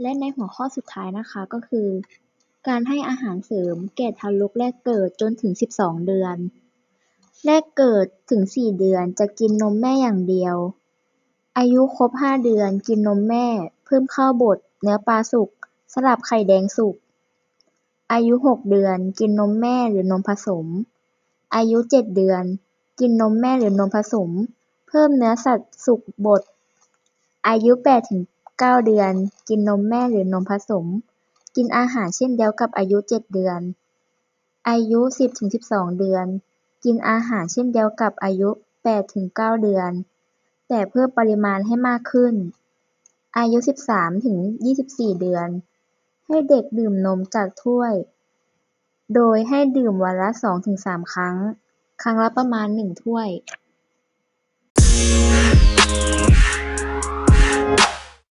และในหัวข้อสุดท้ายนะคะก็คือ การให้อาหารเสริมแก่ทารกแรกเกิดจนถึงสิบสองเดือน แรกเกิดถึงสี่เดือนจะกินนมแม่อย่างเดียว อายุครบห้าเดือนกินนมแม่ เพิ่มข้าวบดเนื้อปลาสุก สลับไข่แดงสุก อายุหกเดือนกินนมแม่หรือนมผสม อายุเจ็ดเดือน กินนมแม่หรือนมผสม เพิ่มเนื้อสัตว์สุกบดอายุแปดถึง เก้าเดือน กินนมแม่หรือนมผสม กินอาหารเช่นเดียวกับอายุเจ็ดเดือน อายุสิบถึงสิบสองเดือน กินอาหารเช่นเดียวกับอายุแปดถึงเก้าเดือน แต่เพิ่มปริมาณให้มากขึ้น อายุสิบสามถึงยี่สิบสี่เดือน ให้เด็กดื่มนมจากถ้วย โดยให้ดื่มวันละสองถึงสามครั้ง ครั้งละประมาณหนึ่งถ้วย